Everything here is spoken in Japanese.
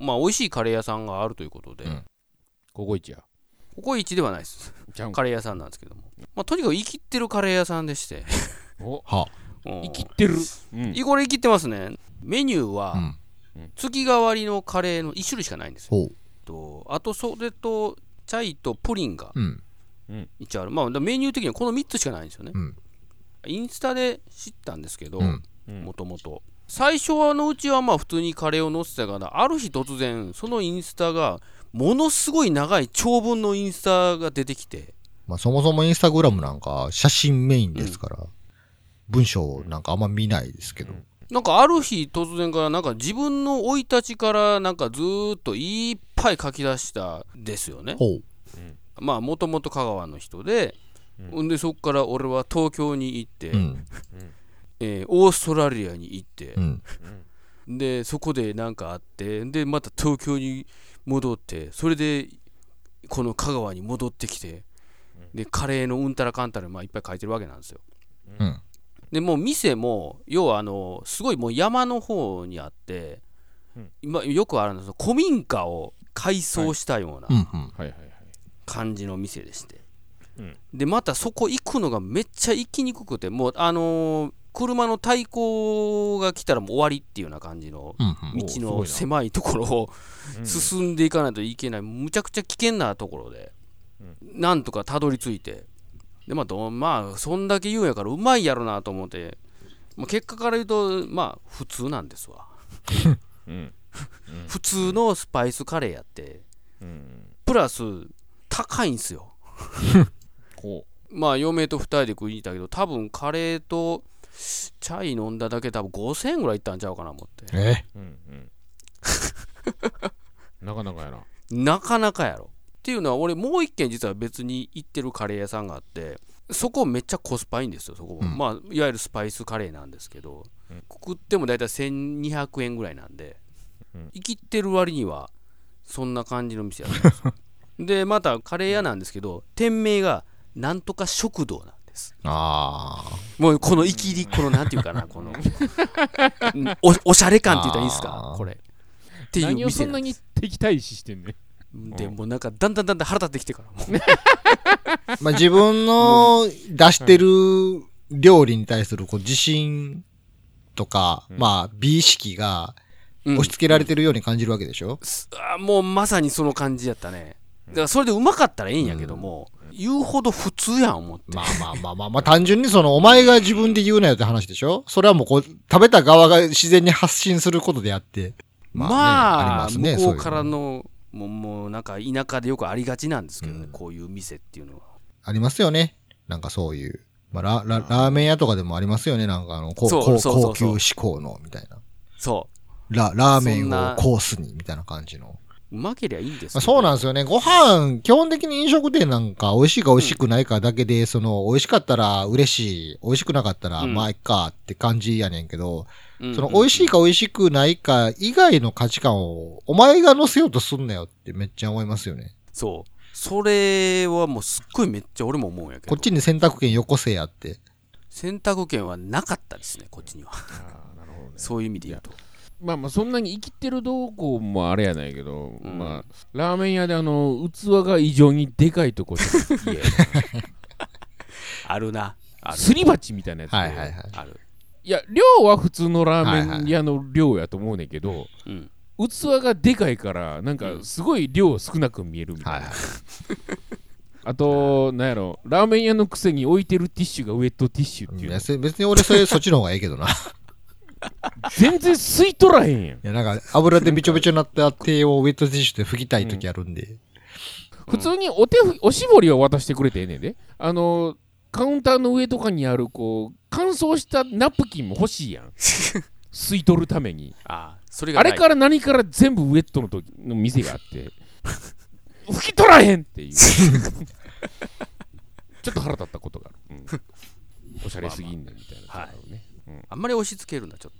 まあ美味しいカレー屋さんがあるということで、うん。ココイチや。ココイチではないです。ちゃう。んかカレー屋さんなんですけども、まあ、とにかく生きってるカレー屋さんでして。お。はうん。生きってる。うん。いこれ生きってますね。メニューはうん。月替わりのカレーの1種類しかないんですよ。ほう。とあとそれとチャイとプリンがうん。一応ある。まあメニュー的にはこの3つしかないんですよね、うん。インスタで知ったんですけどうん。もともと最初のうちはまあ普通にカレーを載せてたからある日突然そのインスタがものすごい長い長文のインスタが出てきてまあそもそもインスタグラムなんか写真メインですから、文章なんかあんま見ないですけど。なんかある日突然からなんか自分の生い立ちからなんかずーっといっぱい書き出したですよねほう。まあもともと香川の人で、ほんでそこから俺は東京に行って、うん。えーオーストラリアに行って。う、ん。でそこでなんかあってでまた東京に戻ってそれでこの香川に戻ってきてでカレーのうんたらかんたら、まあ、いっぱい書いてるわけなんですよ。うん。でもう店も要はあのすごいもう山の方にあって、うん。今よくあるんですよ古民家を改装したような感じの店でして、うん。でまたそこ行くのがめっちゃ行きにくくてもうあのー車の対向が来たらもう終わりっていうような感じの。道の狭いところをうん。進んでいかないといけない。むちゃくちゃ危険なところで、なんとかたどり着いて。でまあどまあそんだけ言うんやからうまいやろなと思って、まあ、結果から言うとまあ普通なんですわ。うん。普通のスパイスカレーやって。うん。プラス高いんすよ。こまあ嫁と2人で食いに行ったけど多分カレーとチャイ飲んだだけで多分5000円ぐらいいったんちゃうかな思って。え？ううんうん。なかなかやな。なかなかやろ。っていうのは俺もう一軒実は別に行ってるカレー屋さんがあってそこめっちゃコスパいいんですよそこも、うん。まあいわゆるスパイスカレーなんですけど、うん。食っても大体1200円ぐらいなんで、うん。生きってる割にはそんな感じの店やったんですよ。でまたカレー屋なんですけど店名がなんとか食堂なんです。ああ。もうこの生きりこのなんていうかなこのうんお おしゃれ感って言ったらいいですか？これ。っていう何をそんなんに敵対視してんねでもうなんかだんだんだんだん腹立ってきてから。も うまあ自分の出してる料理に対するこう自信とか、うん。まあ美意識がうん。押し付けられてるように感じるわけでしょ、すあもうまさにその感じやったね。だからそれでうまかったらええんやけども、言うほど普通やん思ってまあまあまあまあまあ単純にそのお前が自分で言うなよって話でしょ？それはもうこう食べた側が自然に発信することであって。まねありますね向こうからのもうもうなんか田舎でよくありがちなんですけどね、うんこういう店っていうのはありますよね。なんかそういう。まあラララーメン屋とかでもありますよね。なんかあの、こそうこそうそうそう高級志向の、みたいな。そうララーメンをコースに、みたいな感じの。うまけりゃいいんですまあ、そうなんですよね。ご飯、基本的に飲食店なんか美味しいか美味しくないかだけで、その、美味しかったら嬉しい、美味しくなかったら、うん。まあ、いっかって感じやねんけど、うんその、美味しいか美味しくないか以外の価値観を、お前が乗せようとすんなよってめっちゃ思いますよね。そう。それはもうすっごいめっちゃ俺も思うんやけど。こっちに選択権よこせやって。選択権はなかったですねこっちには。ああなるほどね。そういう意味で言うとまあまあそんなに生きてるどうこうもあれやないけど、うん。まあラーメン屋であの器が異常にでかいとこ あるな。すり鉢みたいなやつで、はいはいはい。ある。いや量は普通のラーメン屋の量やと思うねんけど、うん。器がでかいからなんかすごい量少なく見えるみたいな、はいはい。あとなんやろラーメン屋のくせに置いてるティッシュがウェットティッシュっていう。の別に別に俺それ、そっちの方がええけどな。い全然吸い取らへんやん。や、なんか、油でびちょびちょになった手をウェットティッシュで拭きたい時あるんで。普通にお手ふおしぼりは渡してくれてええねんで。あのカウンターの上とかにあるこう乾燥したナプキンも欲しいやん。吸い取るために。ああそれがない。あれから何から全部ウェットの時の店があって。拭き取らへんっていう。ちょっと腹立ったことがある、うん。おしゃれすぎんねんみたいな、まあまあん。あんまり押し付けるなちょっと